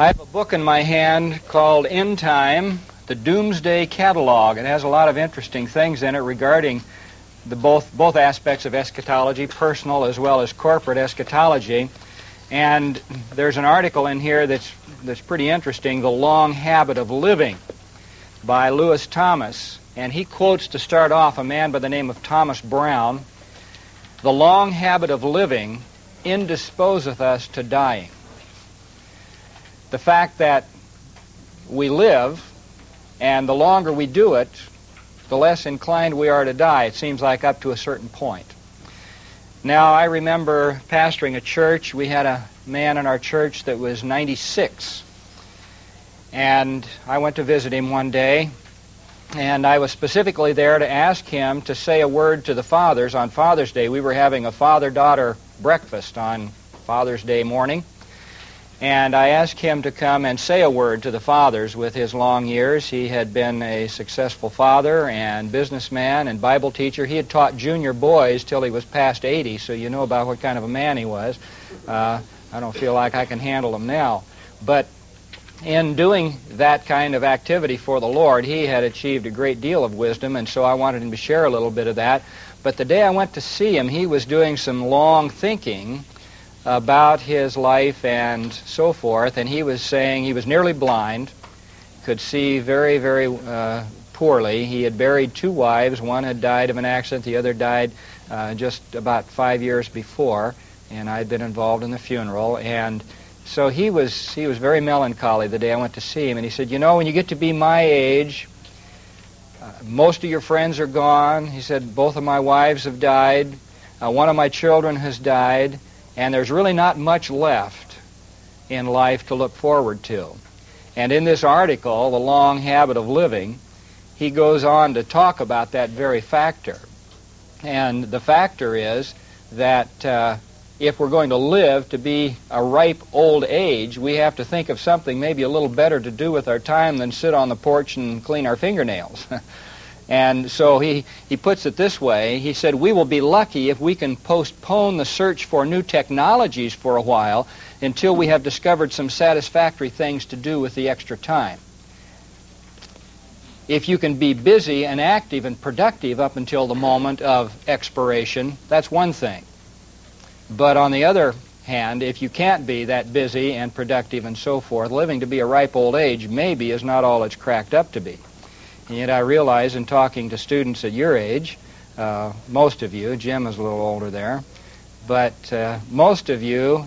I have a book in my hand called End Time, the Doomsday Catalog. It has a lot of interesting things in it regarding the both both aspects of eschatology, personal as well as corporate eschatology. And there's an article in here that's that's pretty interesting, The Long Habit of Living by Lewis Thomas. And he quotes to start off a man by the name of Thomas Browne. The long habit of living indisposeth us to dying the fact that we live, and the longer we do it, the less inclined we are to die. It seems like up to a certain point. Now, I remember pastoring a church. We had a man in our church that was 96. And I went to visit him one day, and I was specifically there to ask him to say a word to the fathers on Father's Day. We were having a father daughter breakfast on Father's Day morning. And I asked him to come and say a word to the fathers with his long years. He had been a successful father and businessman and Bible teacher. He had taught junior boys till he was past 80, so you know about what kind of a man he was. Uh, I don't feel like I can handle him now. But in doing that kind of activity for the Lord, he had achieved a great deal of wisdom, and so I wanted him to share a little bit of that. But the day I went to see him, he was doing some long thinking about his life and so forth, and he was saying he was nearly blind, could see very, very uh, poorly. He had buried two wives. One had died of an accident, the other died uh, just about five years before, and I had been involved in the funeral. And so he was, he was very melancholy the day I went to see him, and he said, You know, when you get to be my age, uh, most of your friends are gone. He said, Both of my wives have died. Uh, one of my children has died and there's really not much left in life to look forward to. And in this article, The Long Habit of Living, he goes on to talk about that very factor. And the factor is that uh, if we're going to live to be a ripe old age, we have to think of something maybe a little better to do with our time than sit on the porch and clean our fingernails. And so he, he puts it this way. He said, We will be lucky if we can postpone the search for new technologies for a while until we have discovered some satisfactory things to do with the extra time. If you can be busy and active and productive up until the moment of expiration, that's one thing. But on the other hand, if you can't be that busy and productive and so forth, living to be a ripe old age maybe is not all it's cracked up to be. And yet I realize in talking to students at your age, uh, most of you, Jim is a little older there, but uh, most of you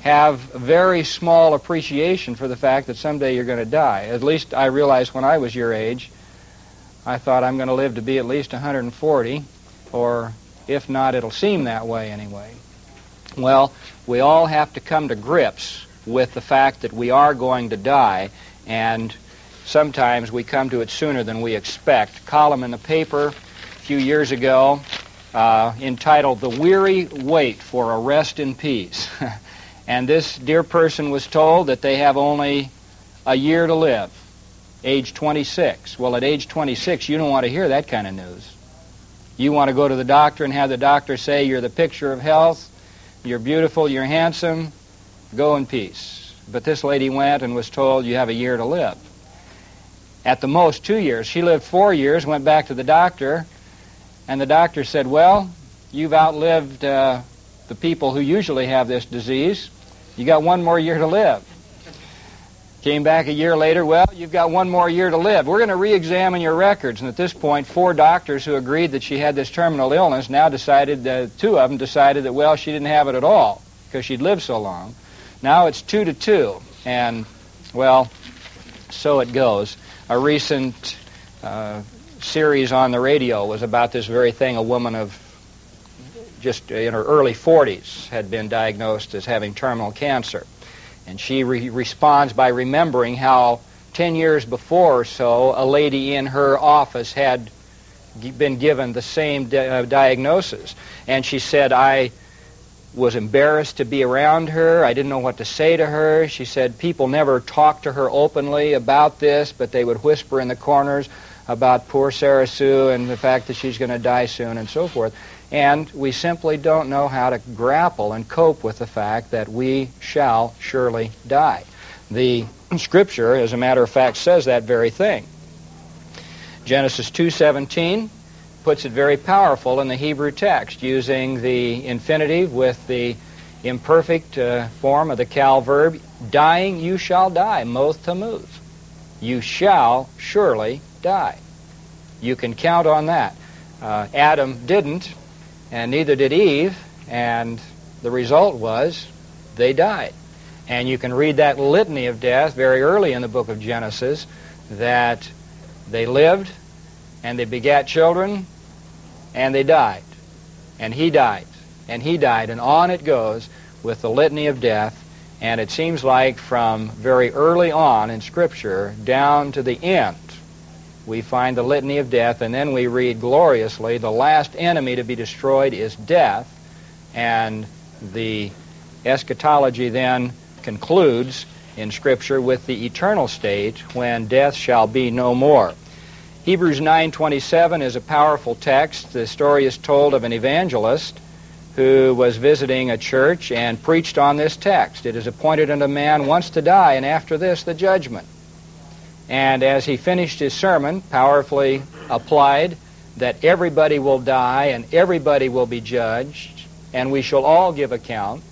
have very small appreciation for the fact that someday you're going to die. At least I realized when I was your age, I thought I'm going to live to be at least 140, or if not, it'll seem that way anyway. Well, we all have to come to grips with the fact that we are going to die, and sometimes we come to it sooner than we expect. Column in the paper a few years ago uh, entitled The Weary Wait for a Rest in Peace. and this dear person was told that they have only a year to live, age 26. Well, at age 26, you don't want to hear that kind of news. You want to go to the doctor and have the doctor say, You're the picture of health, you're beautiful, you're handsome, go in peace. But this lady went and was told, You have a year to live at the most two years. She lived four years, went back to the doctor, and the doctor said, Well, you've outlived uh, the people who usually have this disease. You got one more year to live. Came back a year later, well, you've got one more year to live. We're going to re examine your records. And at this point, four doctors who agreed that she had this terminal illness now decided, uh, two of them decided that, well, she didn't have it at all because she'd lived so long. Now it's two to two. And, well, so it goes a recent uh, series on the radio was about this very thing. A woman of just in her early 40s had been diagnosed as having terminal cancer. And she re- responds by remembering how 10 years before or so, a lady in her office had g- been given the same di- uh, diagnosis. And she said, I was embarrassed to be around her. I didn't know what to say to her. She said people never talked to her openly about this, but they would whisper in the corners about poor Sarah Sue and the fact that she's going to die soon and so forth. And we simply don't know how to grapple and cope with the fact that we shall surely die. The Scripture, as a matter of fact, says that very thing. Genesis 2.17 puts it very powerful in the Hebrew text, using the infinitive with the imperfect uh, form of the Qal verb, dying you shall die, mot tamut. You shall surely die. You can count on that. Uh, Adam didn't, and neither did Eve, and the result was they died. And you can read that litany of death very early in the book of Genesis that they lived and they begat children and they died. And he died. And he died. And on it goes with the litany of death. And it seems like from very early on in Scripture down to the end, we find the litany of death, and then we read gloriously the last enemy to be destroyed is death, and the eschatology then concludes in Scripture with the eternal state when death shall be no more. Hebrews 9:27 is a powerful text. The story is told of an evangelist who was visiting a church and preached on this text. It is appointed unto man once to die, and after this the judgment. And as he finished his sermon, powerfully applied that everybody will die and everybody will be judged, and we shall all give account.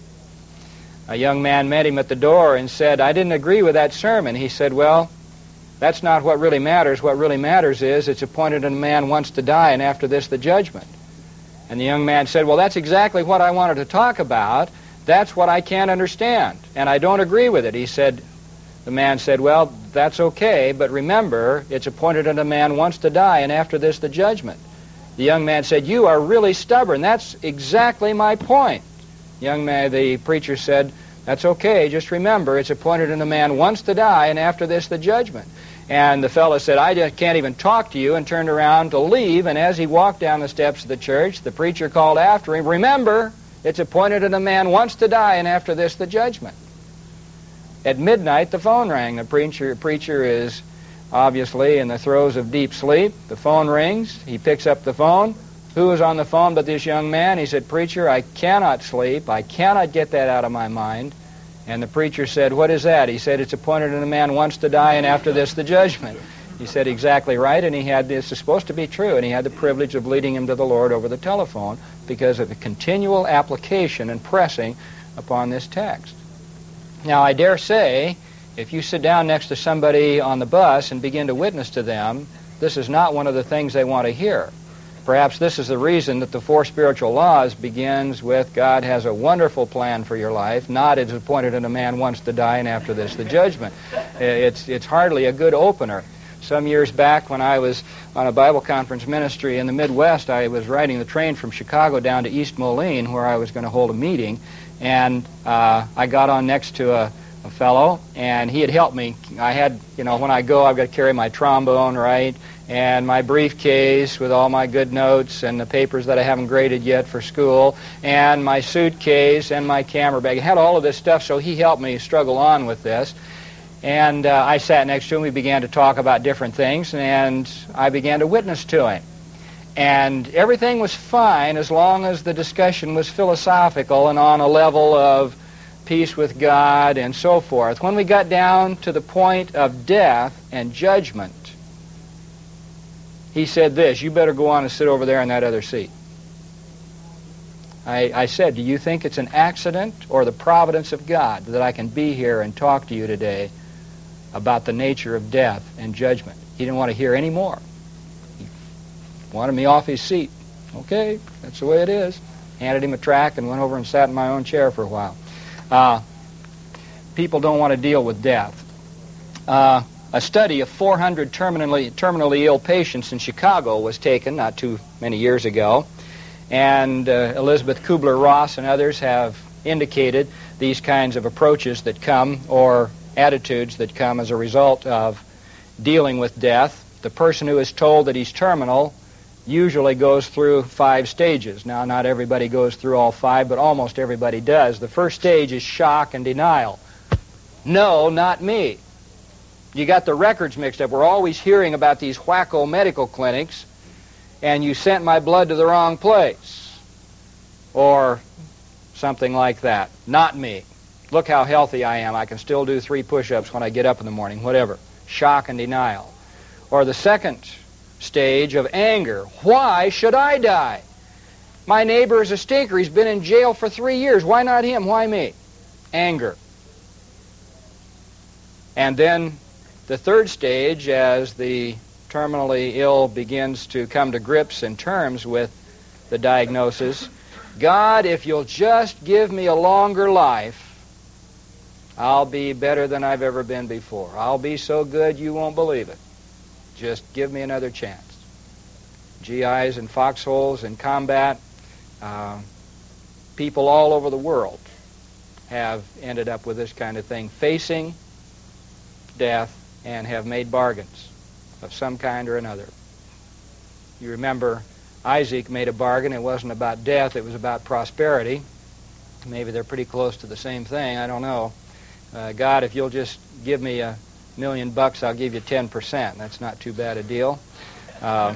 A young man met him at the door and said, I didn't agree with that sermon. He said, Well, that's not what really matters. What really matters is it's appointed a man wants to die, and after this, the judgment. And the young man said, Well, that's exactly what I wanted to talk about. That's what I can't understand, and I don't agree with it. He said, The man said, Well, that's okay, but remember, it's appointed a man wants to die, and after this, the judgment. The young man said, You are really stubborn. That's exactly my point. Young man, the preacher said, That's okay. Just remember, it's appointed in a man once to die, and after this, the judgment. And the fellow said, I just can't even talk to you, and turned around to leave. And as he walked down the steps of the church, the preacher called after him, Remember, it's appointed in a man once to die, and after this, the judgment. At midnight, the phone rang. The preacher, preacher is obviously in the throes of deep sleep. The phone rings. He picks up the phone. Who is on the phone but this young man? He said, Preacher, I cannot sleep. I cannot get that out of my mind. And the preacher said, What is that? He said, It's appointed that a man wants to die, and after this, the judgment. He said, Exactly right, and he had this is supposed to be true, and he had the privilege of leading him to the Lord over the telephone because of the continual application and pressing upon this text. Now, I dare say, if you sit down next to somebody on the bus and begin to witness to them, this is not one of the things they want to hear. Perhaps this is the reason that the four spiritual laws begins with God has a wonderful plan for your life, not it is appointed that a man wants to die and after this the judgment. It's, it's hardly a good opener. Some years back when I was on a Bible conference ministry in the Midwest, I was riding the train from Chicago down to East Moline where I was going to hold a meeting, and uh, I got on next to a a fellow, and he had helped me. I had, you know, when I go, I've got to carry my trombone, right, and my briefcase with all my good notes and the papers that I haven't graded yet for school, and my suitcase and my camera bag. I had all of this stuff, so he helped me struggle on with this. And uh, I sat next to him. We began to talk about different things, and I began to witness to him. And everything was fine as long as the discussion was philosophical and on a level of peace with God, and so forth. When we got down to the point of death and judgment, he said this You better go on and sit over there in that other seat. I, I said, Do you think it's an accident or the providence of God that I can be here and talk to you today about the nature of death and judgment? He didn't want to hear any more. He wanted me off his seat. Okay, that's the way it is. Handed him a track and went over and sat in my own chair for a while. Uh, people don't want to deal with death. Uh, a study of 400 terminally, terminally ill patients in Chicago was taken not too many years ago, and uh, Elisabeth Kubler-Ross and others have indicated these kinds of approaches that come or attitudes that come as a result of dealing with death. The person who is told that he's terminal usually goes through five stages. Now, not everybody goes through all five, but almost everybody does. The first stage is shock and denial. No, not me. You got the records mixed up. We're always hearing about these wacko medical clinics, and you sent my blood to the wrong place. Or something like that. Not me. Look how healthy I am. I can still do three push-ups when I get up in the morning, whatever. Shock and denial. Or the second stage of anger. Why should I die? My neighbor is a stinker. He's been in jail for three years. Why not him? Why me? Anger. And then the third stage, as the terminally ill begins to come to grips and terms with the diagnosis, God, if you'll just give me a longer life, I'll be better than I've ever been before. I'll be so good you won't believe it. Just give me another chance. GIs and foxholes in combat, uh, people all over the world have ended up with this kind of thing, facing death and have made bargains of some kind or another. You remember Isaac made a bargain. It wasn't about death, it was about prosperity. Maybe they're pretty close to the same thing. I don't know. Uh, God, if you'll just give me a million bucks, I'll give you 10%. That's not too bad a deal. Uh,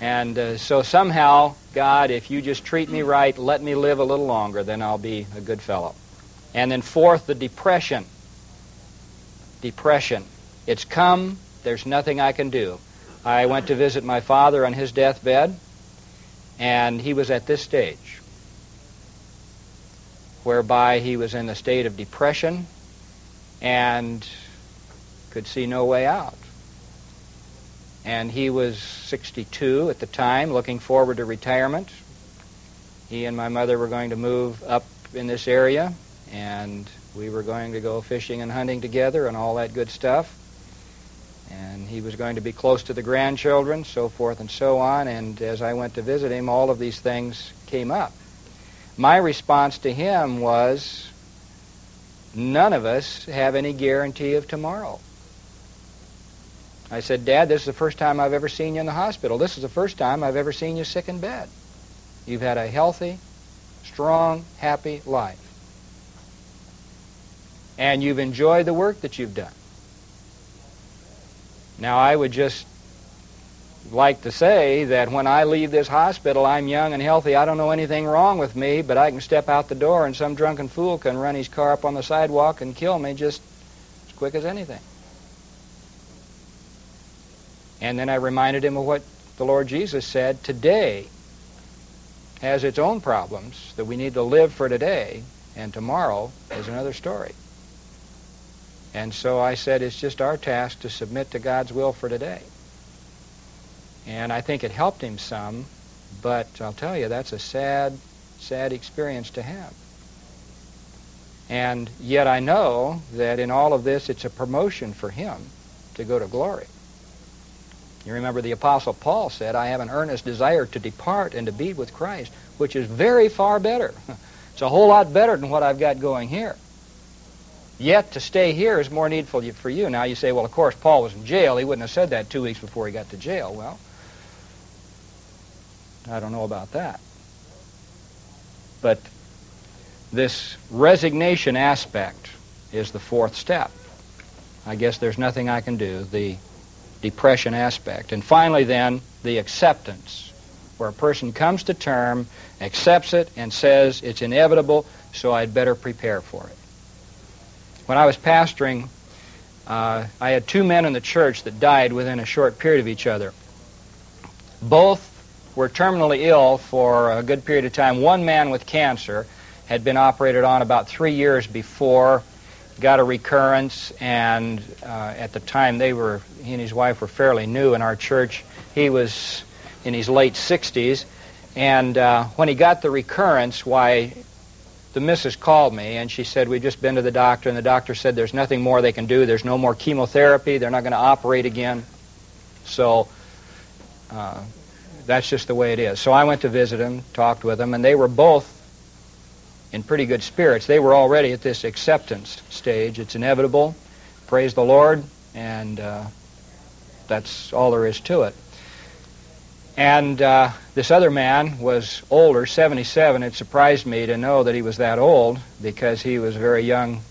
and uh, so somehow, God, if you just treat me right, let me live a little longer, then I'll be a good fellow. And then fourth, the depression. Depression. It's come, there's nothing I can do. I went to visit my father on his deathbed, and he was at this stage, whereby he was in a state of depression and could see no way out and he was 62 at the time, looking forward to retirement. He and my mother were going to move up in this area, and we were going to go fishing and hunting together and all that good stuff. And he was going to be close to the grandchildren, so forth and so on. And as I went to visit him, all of these things came up. My response to him was, none of us have any guarantee of tomorrow. I said, Dad, this is the first time I've ever seen you in the hospital. This is the first time I've ever seen you sick in bed. You've had a healthy, strong, happy life. And you've enjoyed the work that you've done. Now, I would just like to say that when I leave this hospital, I'm young and healthy. I don't know anything wrong with me, but I can step out the door and some drunken fool can run his car up on the sidewalk and kill me just as quick as anything. And then I reminded him of what the Lord Jesus said today has its own problems that we need to live for today, and tomorrow is another story. And so I said it's just our task to submit to God's will for today. And I think it helped him some, but I'll tell you, that's a sad, sad experience to have. And yet I know that in all of this, it's a promotion for him to go to glory. You remember the Apostle Paul said, I have an earnest desire to depart and to be with Christ, which is very far better. It's a whole lot better than what I've got going here. Yet to stay here is more needful for you. Now you say, well, of course, Paul was in jail. He wouldn't have said that two weeks before he got to jail. Well, I don't know about that. But this resignation aspect is the fourth step. I guess there's nothing I can do. The depression aspect. And finally, then, the acceptance, where a person comes to term, accepts it, and says it's inevitable, so I'd better prepare for it. When I was pastoring, uh, I had two men in the church that died within a short period of each other. Both were terminally ill for a good period of time. One man with cancer had been operated on about three years before got a recurrence, and uh, at the time they were, he and his wife were fairly new in our church. He was in his late 60s, and uh, when he got the recurrence, why, the missus called me and she said, We've just been to the doctor, and the doctor said there's nothing more they can do. There's no more chemotherapy. They're not going to operate again. So uh, that's just the way it is. So I went to visit him, talked with him, and they were both in pretty good spirits. They were already at this acceptance stage. It's inevitable. Praise the Lord, and uh, that's all there is to it. And uh, this other man was older, 77. It surprised me to know that he was that old because he was very young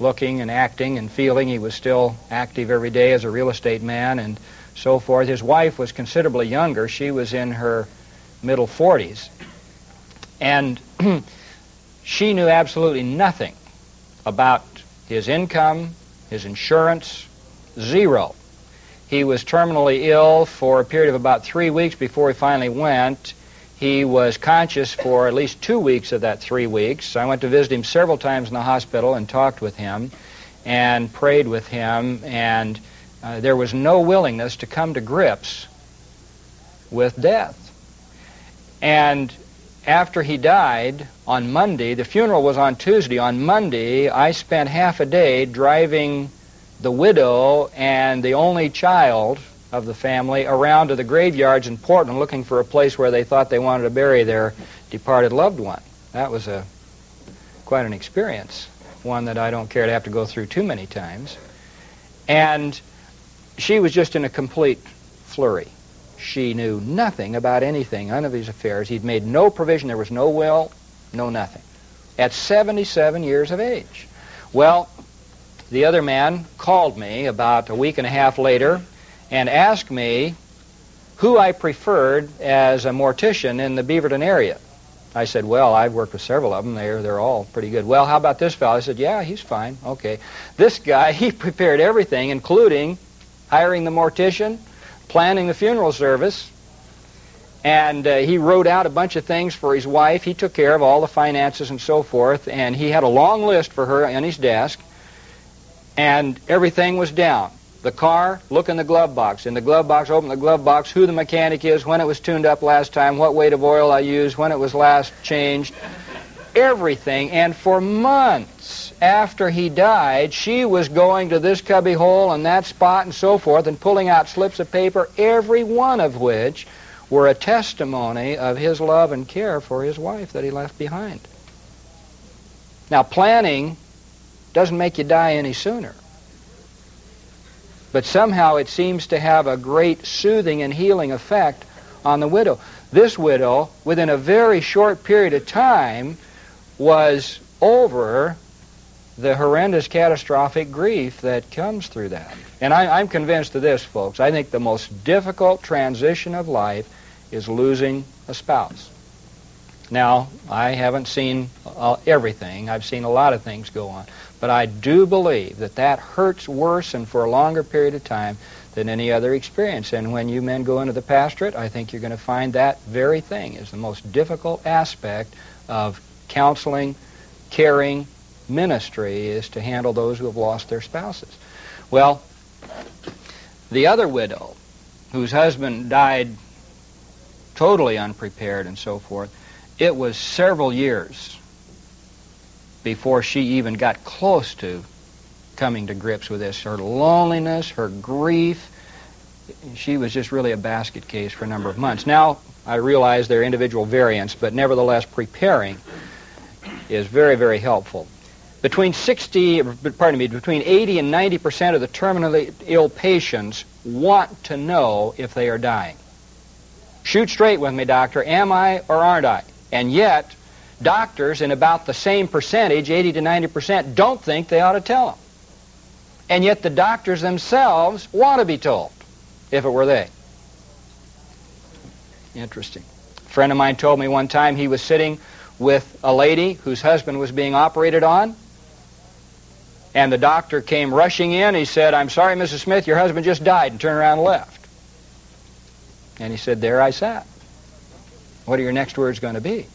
looking and acting and feeling. He was still active every day as a real estate man and so forth. His wife was considerably younger. She was in her middle 40s. And she knew absolutely nothing about his income, his insurance, zero. He was terminally ill for a period of about three weeks before he finally went. He was conscious for at least two weeks of that three weeks. I went to visit him several times in the hospital and talked with him and prayed with him, and uh, there was no willingness to come to grips with death. And after he died on Monday, the funeral was on Tuesday. On Monday, I spent half a day driving the widow and the only child of the family around to the graveyards in Portland looking for a place where they thought they wanted to bury their departed loved one. That was a quite an experience, one that I don't care to have to go through too many times. And she was just in a complete flurry. She knew nothing about anything, none of his affairs. He'd made no provision. There was no will, no nothing. At 77 years of age. Well, the other man called me about a week and a half later and asked me who I preferred as a mortician in the Beaverton area. I said, well, I've worked with several of them. They're, they're all pretty good. Well, how about this fellow? I said, yeah, he's fine. Okay. This guy, he prepared everything, including hiring the mortician, planning the funeral service, and uh, he wrote out a bunch of things for his wife. He took care of all the finances and so forth, and he had a long list for her on his desk, and everything was down. The car, look in the glove box. In the glove box, open the glove box, who the mechanic is, when it was tuned up last time, what weight of oil I used, when it was last changed, everything. And for months after he died, she was going to this cubby hole and that spot and so forth and pulling out slips of paper, every one of which were a testimony of his love and care for his wife that he left behind. Now, planning doesn't make you die any sooner. But somehow it seems to have a great soothing and healing effect on the widow. This widow, within a very short period of time, was over the horrendous catastrophic grief that comes through that. And I, am convinced of this, folks. I think the most difficult transition of life is losing a spouse. Now, I haven't seen uh, everything. I've seen a lot of things go on. But I do believe that that hurts worse and for a longer period of time than any other experience. And when you men go into the pastorate, I think you're going to find that very thing is the most difficult aspect of counseling, caring, ministry is to handle those who have lost their spouses. Well, the other widow, whose husband died totally unprepared and so forth, it was several years before she even got close to coming to grips with this. Her loneliness, her grief, she was just really a basket case for a number of months. Now, I realize there are individual variants, but nevertheless, preparing is very, very helpful. Between 60, pardon me, between 80 and 90 percent of the terminally ill patients want to know if they are dying. Shoot straight with me, doctor. Am I or aren't I? And yet, doctors in about the same percentage, 80 to 90 percent, don't think they ought to tell them. And yet the doctors themselves want to be told, if it were they. Interesting. A friend of mine told me one time he was sitting with a lady whose husband was being operated on, and the doctor came rushing in. He said, I'm sorry, Mrs. Smith, your husband just died, and turned around and left. And he said, There I sat. What are your next words going to be?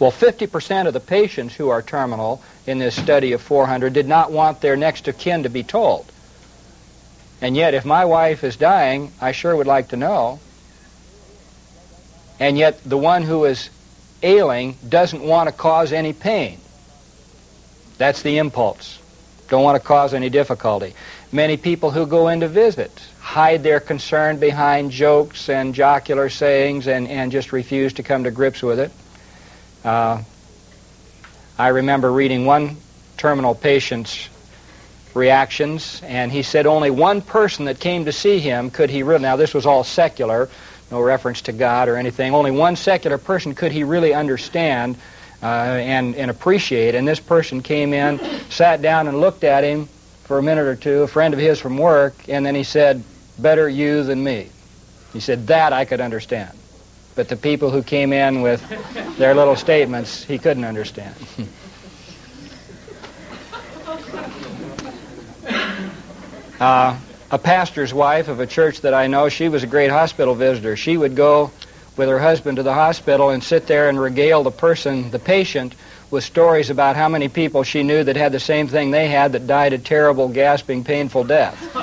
Well, 50% of the patients who are terminal in this study of 400 did not want their next of kin to be told. And yet, if my wife is dying, I sure would like to know. And yet, the one who is ailing doesn't want to cause any pain. That's the impulse. Don't want to cause any difficulty. Many people who go in to visit hide their concern behind jokes and jocular sayings and, and just refuse to come to grips with it. Uh, I remember reading one terminal patient's reactions, and he said only one person that came to see him could he really, now this was all secular, no reference to God or anything, only one secular person could he really understand uh, and, and appreciate. And this person came in, sat down and looked at him for a minute or two, a friend of his from work, and then he said, better you than me. He said, that I could understand. But the people who came in with their little statements, he couldn't understand. uh, a pastor's wife of a church that I know, she was a great hospital visitor. She would go with her husband to the hospital and sit there and regale the person, the patient, with stories about how many people she knew that had the same thing they had that died a terrible, gasping, painful death.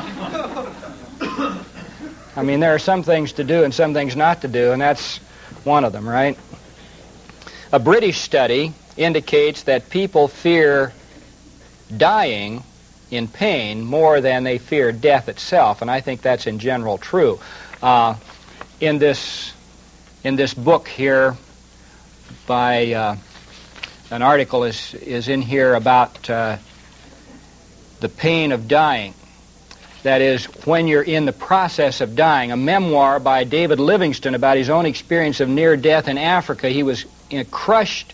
I mean, there are some things to do and some things not to do, and that's one of them, right? A British study indicates that people fear dying in pain more than they fear death itself, and I think that's in general true. Uh, in this in this book here, by uh, an article is is in here about uh, the pain of dying. That is, when you're in the process of dying. A memoir by David Livingstone about his own experience of near death in Africa. He was crushed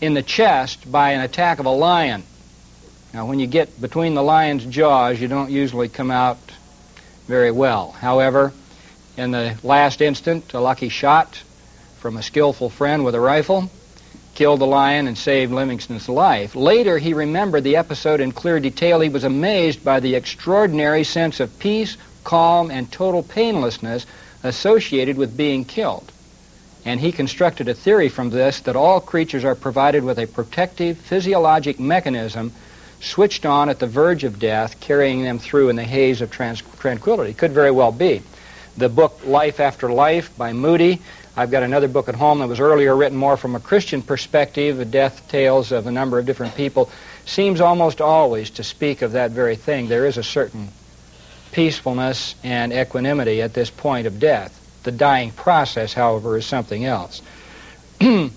in the chest by an attack of a lion now, when you get between the lion's jaws, you don't usually come out very well. However, in the last instant, a lucky shot from a skillful friend with a rifle killed the lion and saved Livingstone's life. Later, he remembered the episode in clear detail. He was amazed by the extraordinary sense of peace, calm, and total painlessness associated with being killed. And he constructed a theory from this that all creatures are provided with a protective physiologic mechanism switched on at the verge of death, carrying them through in the haze of trans- tranquility. Could very well be. The book Life After Life by Moody. I've got another book at home that was earlier written more from a Christian perspective, the death tales of a number of different people, seems almost always to speak of that very thing. There is a certain peacefulness and equanimity at this point of death. The dying process, however, is something else.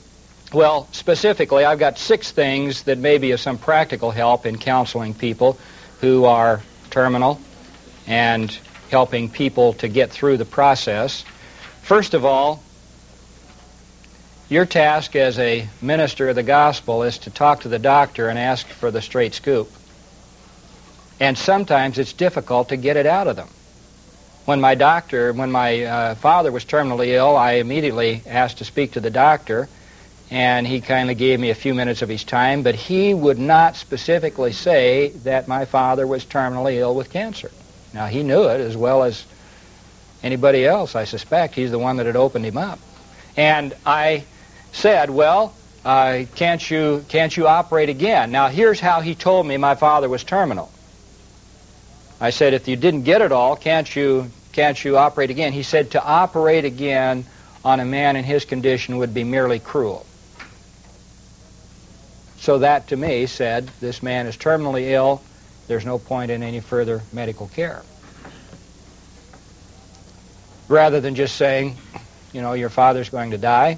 Well, specifically, I've got six things that may be of some practical help in counseling people who are terminal and helping people to get through the process. First of all, your task as a minister of the gospel is to talk to the doctor and ask for the straight scoop. And sometimes it's difficult to get it out of them. When my doctor, when my uh, father was terminally ill, I immediately asked to speak to the doctor and he kindly gave me a few minutes of his time, but he would not specifically say that my father was terminally ill with cancer. Now, he knew it as well as anybody else, I suspect. He's the one that had opened him up. And I said, well, uh, can't, you, can't you operate again? Now, here's how he told me my father was terminal. I said, if you didn't get it all, can't you, can't you operate again? He said, to operate again on a man in his condition would be merely cruel. So that to me said, this man is terminally ill. There's no point in any further medical care. Rather than just saying, you know, your father's going to die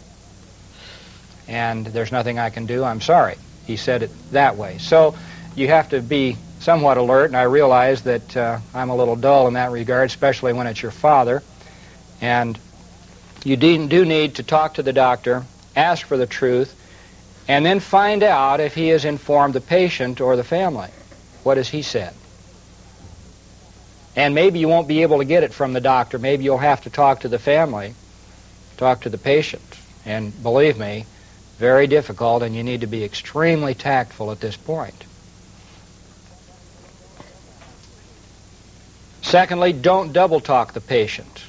and there's nothing I can do, I'm sorry. He said it that way. So you have to be somewhat alert, and I realize that uh, I'm a little dull in that regard, especially when it's your father. And you do need to talk to the doctor, ask for the truth, and then find out if he has informed the patient or the family. What has he said? And maybe you won't be able to get it from the doctor. Maybe you'll have to talk to the family, talk to the patient. And believe me, very difficult, and you need to be extremely tactful at this point. Secondly, don't double talk the patient.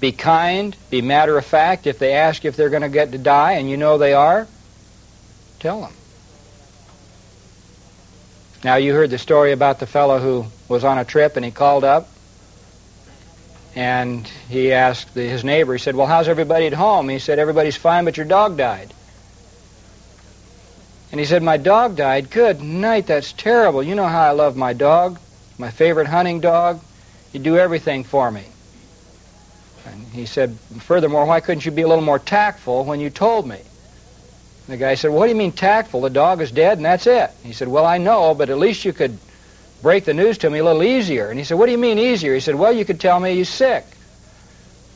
Be kind, be matter of fact. If they ask if they're going to get to die and you know they are, tell them. Now, you heard the story about the fellow who was on a trip and he called up and he asked the, his neighbor, he said, Well, how's everybody at home? He said, Everybody's fine, but your dog died. And he said, My dog died? Good night, that's terrible. You know how I love my dog, my favorite hunting dog. He'd do everything for me. And he said, furthermore, why couldn't you be a little more tactful when you told me? The guy said, what do you mean tactful? The dog is dead and that's it. He said, well, I know, but at least you could break the news to me a little easier. And he said, what do you mean easier? He said, well, you could tell me he's sick.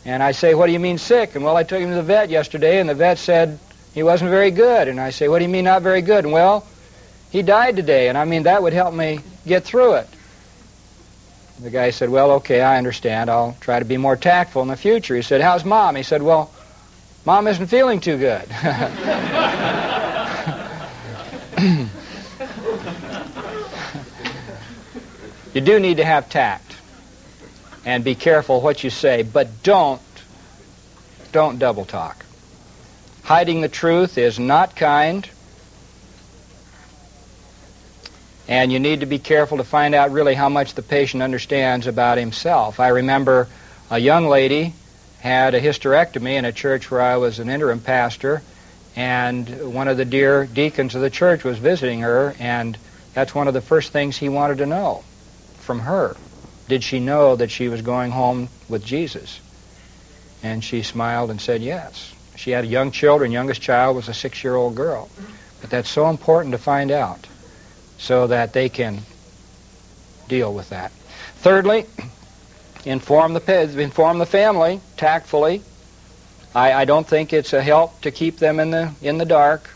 And I say, what do you mean sick? And well, I took him to the vet yesterday, and the vet said he wasn't very good. And I say, what do you mean not very good? And well, he died today, and I mean, that would help me get through it. the guy said, Well, okay, I understand. I'll try to be more tactful in the future. He said, How's mom? He said, Well, mom isn't feeling too good. you do need to have tact and be careful what you say, but don't don't double talk. Hiding the truth is not kind. And you need to be careful to find out really how much the patient understands about himself. I remember a young lady had a hysterectomy in a church where I was an interim pastor, and one of the dear deacons of the church was visiting her, and that's one of the first things he wanted to know from her. Did she know that she was going home with Jesus? And she smiled and said yes. She had young children. Youngest child was a six-year-old girl. But that's so important to find out so that they can deal with that. Thirdly, inform the inform the family tactfully. I, I don't think it's a help to keep them in the in the dark.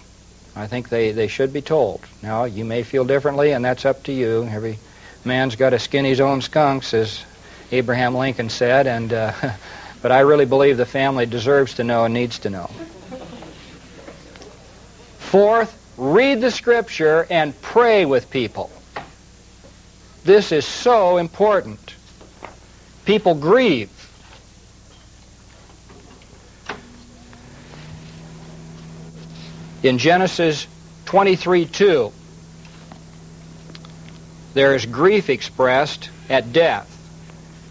I think they, they should be told. Now you may feel differently, and that's up to you. Every man's got to skin his own skunks, as Abraham Lincoln said, and uh, but I really believe the family deserves to know and needs to know. Fourth, read the scripture and pray with people. This is so important. People grieve. In Genesis 23 2, there is grief expressed at death.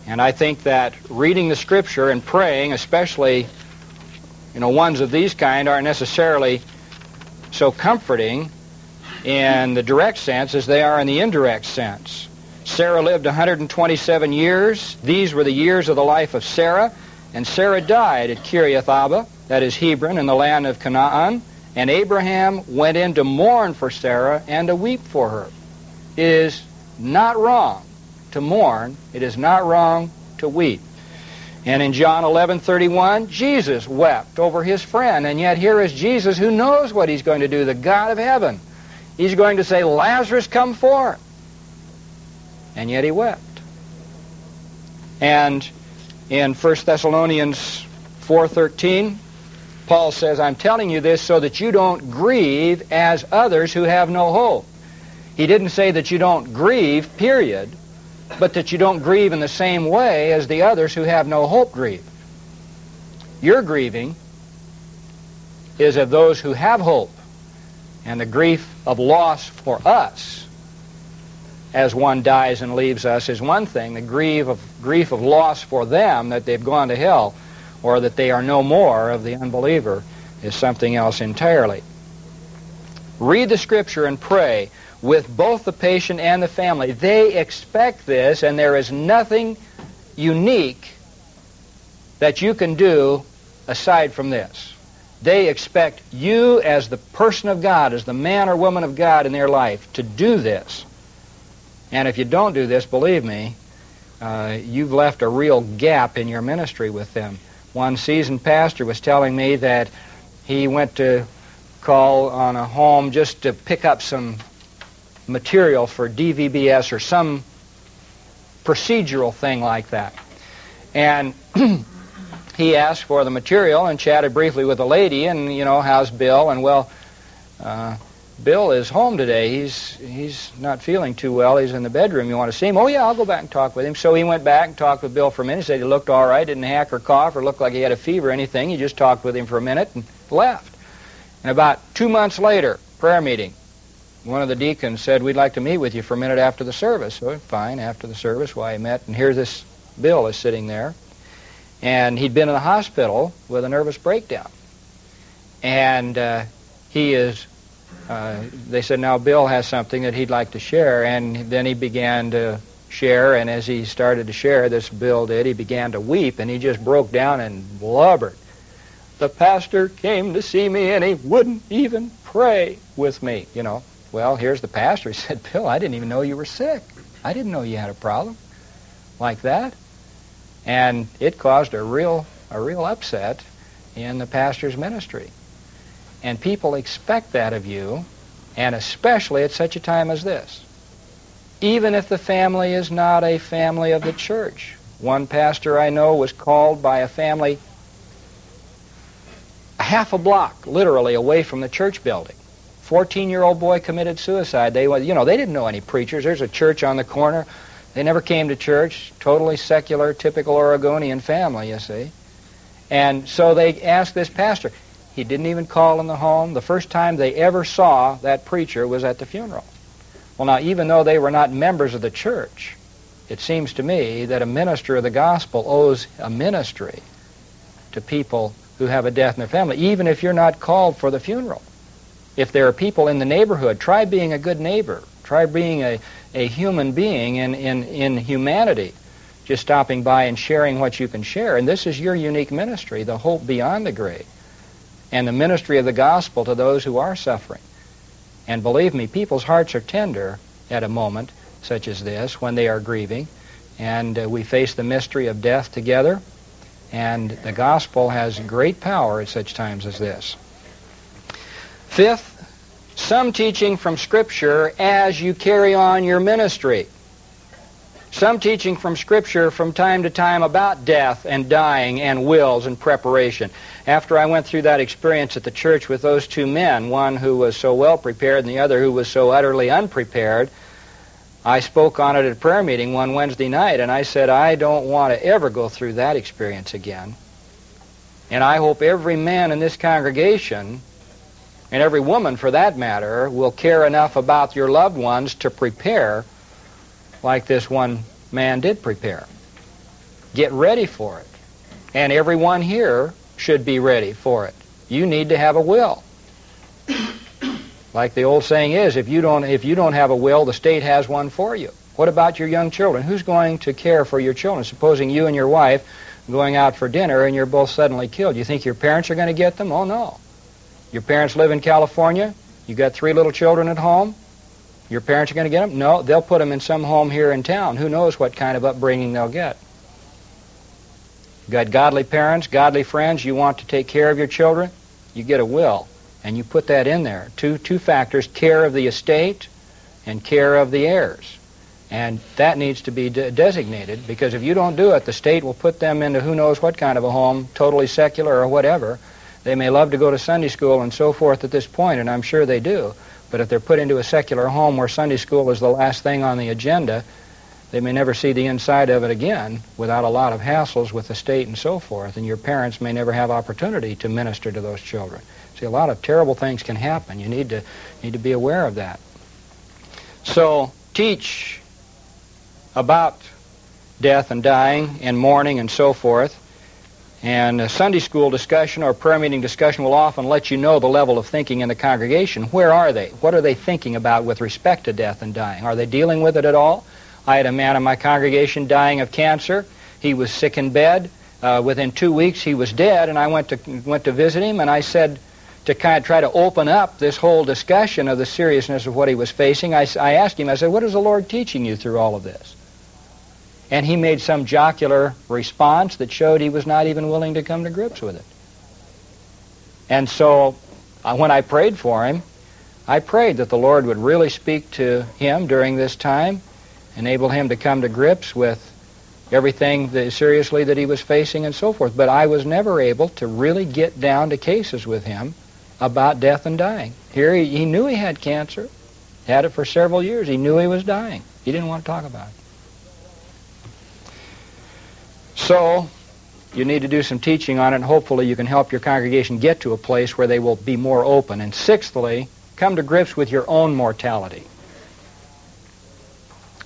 And I think that reading the scripture and praying, especially you know ones of these kind, aren't necessarily so comforting in the direct sense as they are in the indirect sense. Sarah lived 127 years. These were the years of the life of Sarah. And Sarah died at Kiriath Arba, that is Hebron, in the land of Canaan. And Abraham went in to mourn for Sarah and to weep for her. It is not wrong to mourn. It is not wrong to weep. And in John 11:31, Jesus wept over his friend, and yet here is Jesus who knows what he's going to do, the God of heaven. He's going to say, "Lazarus, come forth." And yet he wept. And in 1 Thessalonians 4:13, Paul says, "I'm telling you this so that you don't grieve as others who have no hope." He didn't say that you don't grieve, period but that you don't grieve in the same way as the others who have no hope grieve. Your grieving is of those who have hope, and the grief of loss for us as one dies and leaves us is one thing. The grief of, grief of loss for them that they've gone to hell or that they are no more of the unbeliever is something else entirely. Read the scripture and pray with both the patient and the family. They expect this, and there is nothing unique that you can do aside from this. They expect you, as the person of God, as the man or woman of God in their life, to do this. And if you don't do this, believe me, uh, you've left a real gap in your ministry with them. One seasoned pastor was telling me that he went to call on a home just to pick up some material for DVBS or some procedural thing like that. And he asked for the material and chatted briefly with the lady, and you know, how's Bill? And well, uh, Bill is home today. He's he's not feeling too well. He's in the bedroom. You want to see him? Oh yeah, I'll go back and talk with him. So he went back and talked with Bill for a minute. He said he looked all right, didn't hack or cough or look like he had a fever or anything. He just talked with him for a minute and left. And about two months later, prayer meeting one of the deacons said, We'd like to meet with you for a minute after the service. So, fine, after the service, why well, met, and here this Bill is sitting there. And he'd been in the hospital with a nervous breakdown. And uh, he is, uh, they said, now Bill has something that he'd like to share. And then he began to share, and as he started to share, this Bill did, he began to weep, and he just broke down and blubbered. The pastor came to see me, and he wouldn't even pray with me, you know. Well, here's the pastor. He said, Bill, I didn't even know you were sick. I didn't know you had a problem like that. And it caused a real, a real upset in the pastor's ministry. And people expect that of you, and especially at such a time as this. even if the family is not a family of the church. One pastor I know was called by a family half a block, literally, away from the church building. 14-year-old boy committed suicide. They, you know, they didn't know any preachers. There's a church on the corner. They never came to church. Totally secular, typical Oregonian family, you see. And so they asked this pastor. He didn't even call in the home. The first time they ever saw that preacher was at the funeral. Well, now, even though they were not members of the church, it seems to me that a minister of the gospel owes a ministry to people who have a death in their family, even if you're not called for the funeral. If there are people in the neighborhood, try being a good neighbor. Try being a, a human being in, in, in humanity, just stopping by and sharing what you can share. And this is your unique ministry, the hope beyond the grave, and the ministry of the gospel to those who are suffering. And believe me, people's hearts are tender at a moment such as this when they are grieving, and uh, we face the mystery of death together. And the gospel has great power at such times as this. Fifth, some teaching from Scripture as you carry on your ministry. Some teaching from Scripture from time to time about death and dying and wills and preparation. After I went through that experience at the church with those two men, one who was so well prepared and the other who was so utterly unprepared, I spoke on it at a prayer meeting one Wednesday night, and I said, I don't want to ever go through that experience again. And I hope every man in this congregation, and every woman for that matter, will care enough about your loved ones to prepare like this one man did prepare. Get ready for it. And everyone here should be ready for it. You need to have a will. Like the old saying is, if you don't if you don't have a will, the state has one for you. What about your young children? Who's going to care for your children? Supposing you and your wife going out for dinner and you're both suddenly killed. You think your parents are going to get them? Oh no. Your parents live in California. You got three little children at home. Your parents are going to get them? No, they'll put them in some home here in town. Who knows what kind of upbringing they'll get? Got godly parents, godly friends. You want to take care of your children. You get a will and you put that in there. Two, two factors, care of the estate and care of the heirs. And that needs to be de- designated because if you don't do it, the state will put them into who knows what kind of a home, totally secular or whatever. They may love to go to Sunday school and so forth at this point, and I'm sure they do. But if they're put into a secular home where Sunday school is the last thing on the agenda, they may never see the inside of it again without a lot of hassles with the state and so forth. And your parents may never have opportunity to minister to those children. See, a lot of terrible things can happen. You need to need to be aware of that. So teach about death and dying and mourning and so forth. And a Sunday school discussion or prayer meeting discussion will often let you know the level of thinking in the congregation. Where are they? What are they thinking about with respect to death and dying? Are they dealing with it at all? I had a man in my congregation dying of cancer. He was sick in bed. Uh, within two weeks, he was dead, and I went to went to visit him, and I said, to kind of try to open up this whole discussion of the seriousness of what he was facing, I, I asked him, I said, what is the Lord teaching you through all of this? And he made some jocular response that showed he was not even willing to come to grips with it. And so uh, when I prayed for him, I prayed that the Lord would really speak to him during this time, enable him to come to grips with everything that, seriously that he was facing and so forth. But I was never able to really get down to cases with him about death and dying. Here he, he knew he had cancer, had it for several years. He knew he was dying. He didn't want to talk about it. So, you need to do some teaching on it, and hopefully you can help your congregation get to a place where they will be more open. And sixthly, come to grips with your own mortality.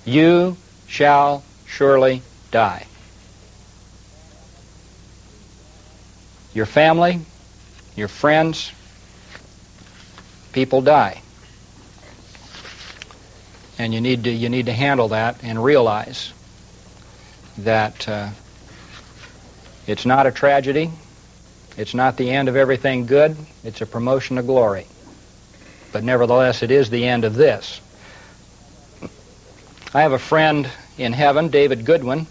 You shall surely die. Your family, your friends, people die. And you need to, you need to handle that and realize that uh, it's not a tragedy. It's not the end of everything good. It's a promotion to glory. But nevertheless, it is the end of this. I have a friend in heaven, David Goodwin.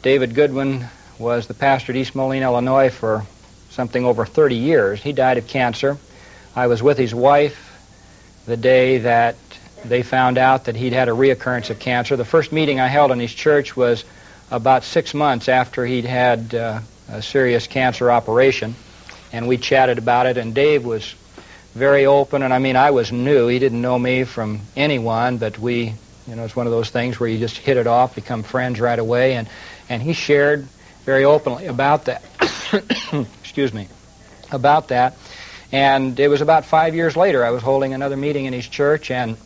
David Goodwin was the pastor at East Moline, Illinois for something over 30 years. He died of cancer. I was with his wife the day that they found out that he'd had a reoccurrence of cancer. The first meeting I held in his church was about six months after he'd had uh, a serious cancer operation, and we chatted about it. And Dave was very open, and I mean, I was new. He didn't know me from anyone, but we, you know, it's one of those things where you just hit it off, become friends right away, and and he shared very openly about that. Excuse me, about that. And it was about five years later, I was holding another meeting in his church, and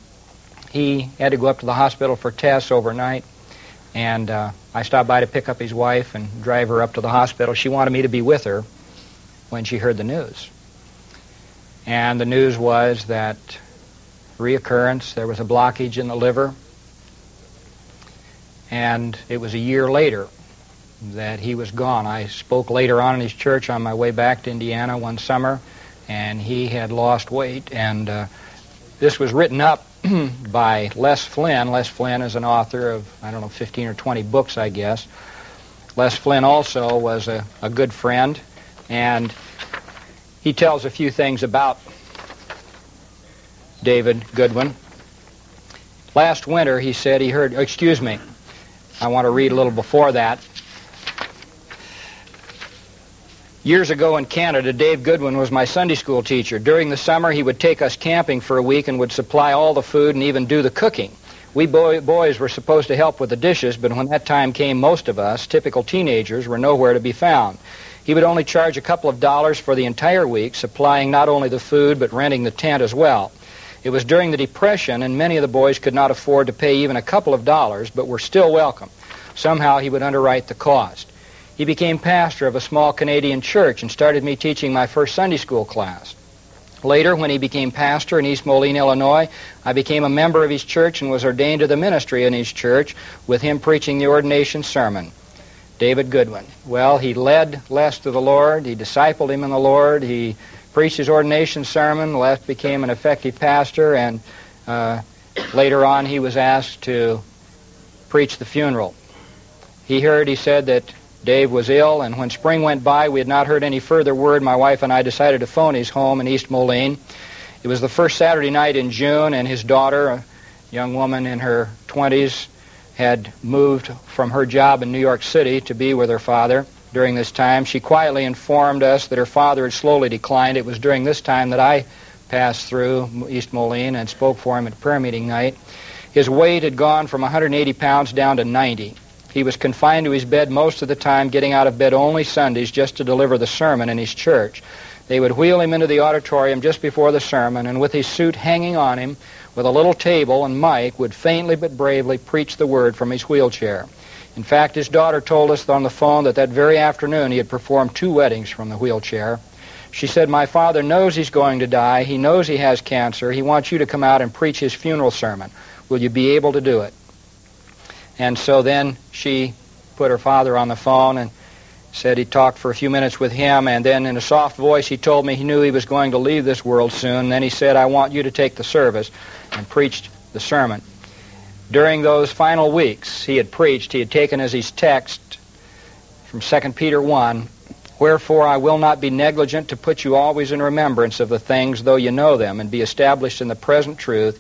he had to go up to the hospital for tests overnight. And uh, I stopped by to pick up his wife and drive her up to the hospital. She wanted me to be with her when she heard the news. And the news was that reoccurrence, there was a blockage in the liver. And it was a year later that he was gone. I spoke later on in his church on my way back to Indiana one summer, and he had lost weight. And uh, this was written up by Les Flynn. Les Flynn is an author of, I don't know, 15 or 20 books, I guess. Les Flynn also was a, a good friend, and he tells a few things about David Goodwin. Last winter, he said he heard, excuse me, I want to read a little before that. Years ago in Canada, Dave Goodwin was my Sunday school teacher. During the summer, he would take us camping for a week and would supply all the food and even do the cooking. We boy, boys were supposed to help with the dishes, but when that time came, most of us, typical teenagers, were nowhere to be found. He would only charge a couple of dollars for the entire week, supplying not only the food, but renting the tent as well. It was during the Depression, and many of the boys could not afford to pay even a couple of dollars, but were still welcome. Somehow he would underwrite the cost. He became pastor of a small Canadian church and started me teaching my first Sunday school class. Later, when he became pastor in East Moline, Illinois, I became a member of his church and was ordained to the ministry in his church with him preaching the ordination sermon. David Goodwin. Well, he led Les to the Lord. He discipled him in the Lord. He preached his ordination sermon. Les became an effective pastor, and uh, later on he was asked to preach the funeral. He heard, he said, that Dave was ill, and when spring went by, we had not heard any further word. My wife and I decided to phone his home in East Moline. It was the first Saturday night in June, and his daughter, a young woman in her 20s, had moved from her job in New York City to be with her father during this time. She quietly informed us that her father had slowly declined. It was during this time that I passed through East Moline and spoke for him at prayer meeting night. His weight had gone from 180 pounds down to 90. He was confined to his bed most of the time, getting out of bed only Sundays just to deliver the sermon in his church. They would wheel him into the auditorium just before the sermon, and with his suit hanging on him, with a little table and mic, would faintly but bravely preach the word from his wheelchair. In fact, his daughter told us on the phone that that very afternoon he had performed two weddings from the wheelchair. She said, My father knows he's going to die. He knows he has cancer. He wants you to come out and preach his funeral sermon. Will you be able to do it? And so then she put her father on the phone and said he talked for a few minutes with him, and then in a soft voice he told me he knew he was going to leave this world soon. Then he said, I want you to take the service, and preached the sermon. During those final weeks he had preached, he had taken as his text from 2 Peter 1, Wherefore I will not be negligent to put you always in remembrance of the things, though you know them, and be established in the present truth,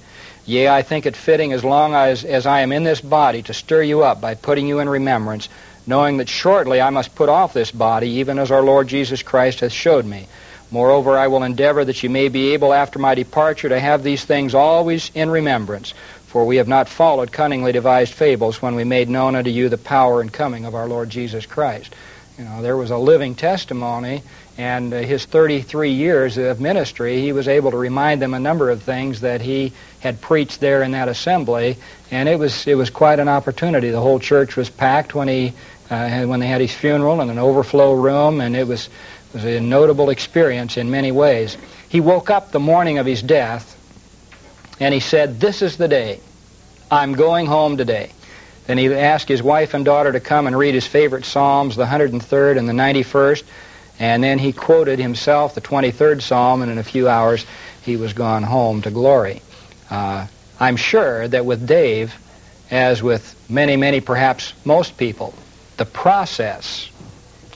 Yea, I think it fitting as long as, as I am in this body to stir you up by putting you in remembrance, knowing that shortly I must put off this body, even as our Lord Jesus Christ hath showed me. Moreover, I will endeavor that you may be able after my departure to have these things always in remembrance. For we have not followed cunningly devised fables when we made known unto you the power and coming of our Lord Jesus Christ. You know, there was a living testimony and uh, his 33 years of ministry, he was able to remind them a number of things that he had preached there in that assembly, and it was it was quite an opportunity. The whole church was packed when he uh, when they had his funeral in an overflow room, and it was was a notable experience in many ways. He woke up the morning of his death, and he said, "This is the day. I'm going home today." Then he asked his wife and daughter to come and read his favorite psalms, the 103rd and the 91st. And then he quoted himself the 23rd Psalm, and in a few hours he was gone home to glory. Uh, I'm sure that with Dave, as with many, many, perhaps most people, the process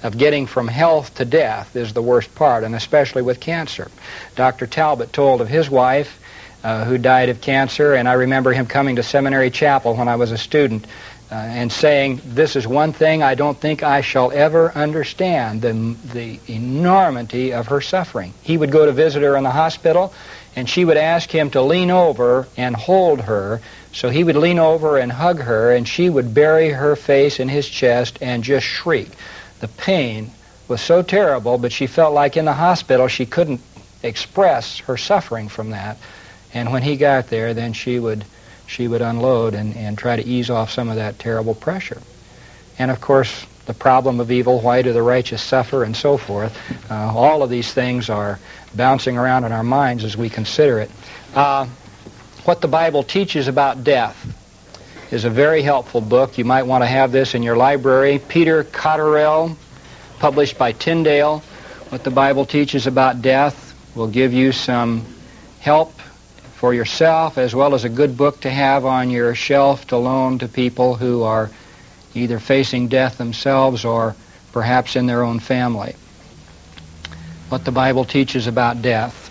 of getting from health to death is the worst part, and especially with cancer. Dr. Talbot told of his wife uh, who died of cancer, and I remember him coming to seminary chapel when I was a student uh, and saying, This is one thing I don't think I shall ever understand the, the enormity of her suffering. He would go to visit her in the hospital, and she would ask him to lean over and hold her. So he would lean over and hug her, and she would bury her face in his chest and just shriek. The pain was so terrible, but she felt like in the hospital she couldn't express her suffering from that. And when he got there, then she would, she would unload and, and try to ease off some of that terrible pressure. And of course, the problem of evil, why do the righteous suffer, and so forth. Uh, all of these things are bouncing around in our minds as we consider it. Uh, what the Bible teaches about death is a very helpful book. You might want to have this in your library. Peter Cotterell, published by Tyndale. What the Bible teaches about death will give you some help for yourself as well as a good book to have on your shelf to loan to people who are either facing death themselves or perhaps in their own family. What the Bible teaches about death.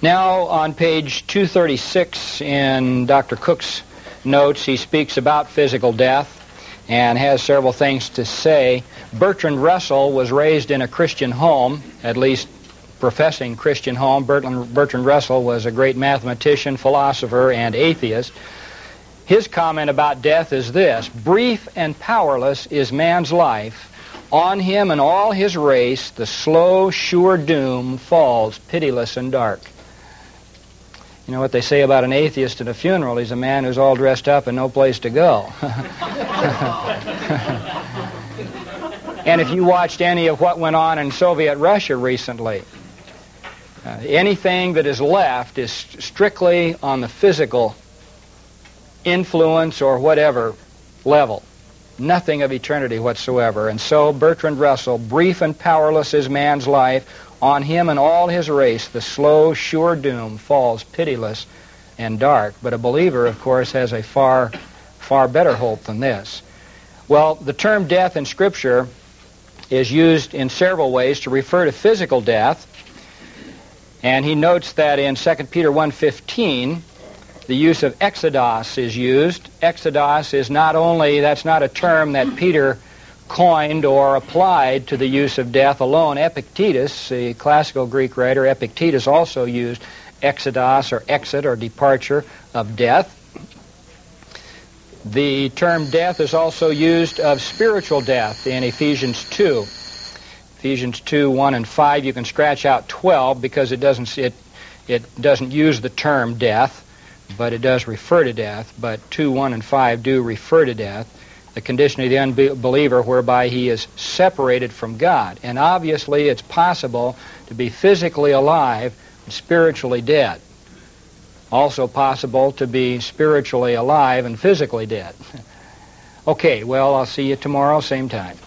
Now, on page 236 in Dr. Cook's notes, he speaks about physical death and has several things to say. Bertrand Russell was raised in a Christian home, at least professing Christian home. Bertrand, Russell was a great mathematician, philosopher, and atheist. His comment about death is this Brief and powerless is man's life. On him and all his race, the slow, sure doom falls, pitiless and dark. You know what they say about an atheist at a funeral? He's a man who's all dressed up and no place to go. and if you watched any of what went on in Soviet Russia recently, uh, anything that is left is strictly on the physical influence or whatever level. Nothing of eternity whatsoever. And so Bertrand Russell, brief and powerless is man's life, on him and all his race the slow, sure doom falls pitiless and dark. But a believer, of course, has a far, far better hope than this. Well, the term death in Scripture is used in several ways to refer to physical death. And he notes that in 2 Peter 1.15, the use of exodos is used. Exodos is not only, that's not a term that Peter coined or applied to the use of death alone. Epictetus, the classical Greek writer, Epictetus also used exodos or exit or departure of death. The term death is also used of spiritual death in Ephesians 2. Ephesians 2, 1 and 5. You can scratch out 12 because it doesn't, it, it doesn't use the term death, but it does refer to death. But 2, 1, and 5 do refer to death the condition of the unbeliever whereby he is separated from God. And obviously, it's possible to be physically alive and spiritually dead. Also possible to be spiritually alive and physically dead. okay, well, I'll see you tomorrow, same time.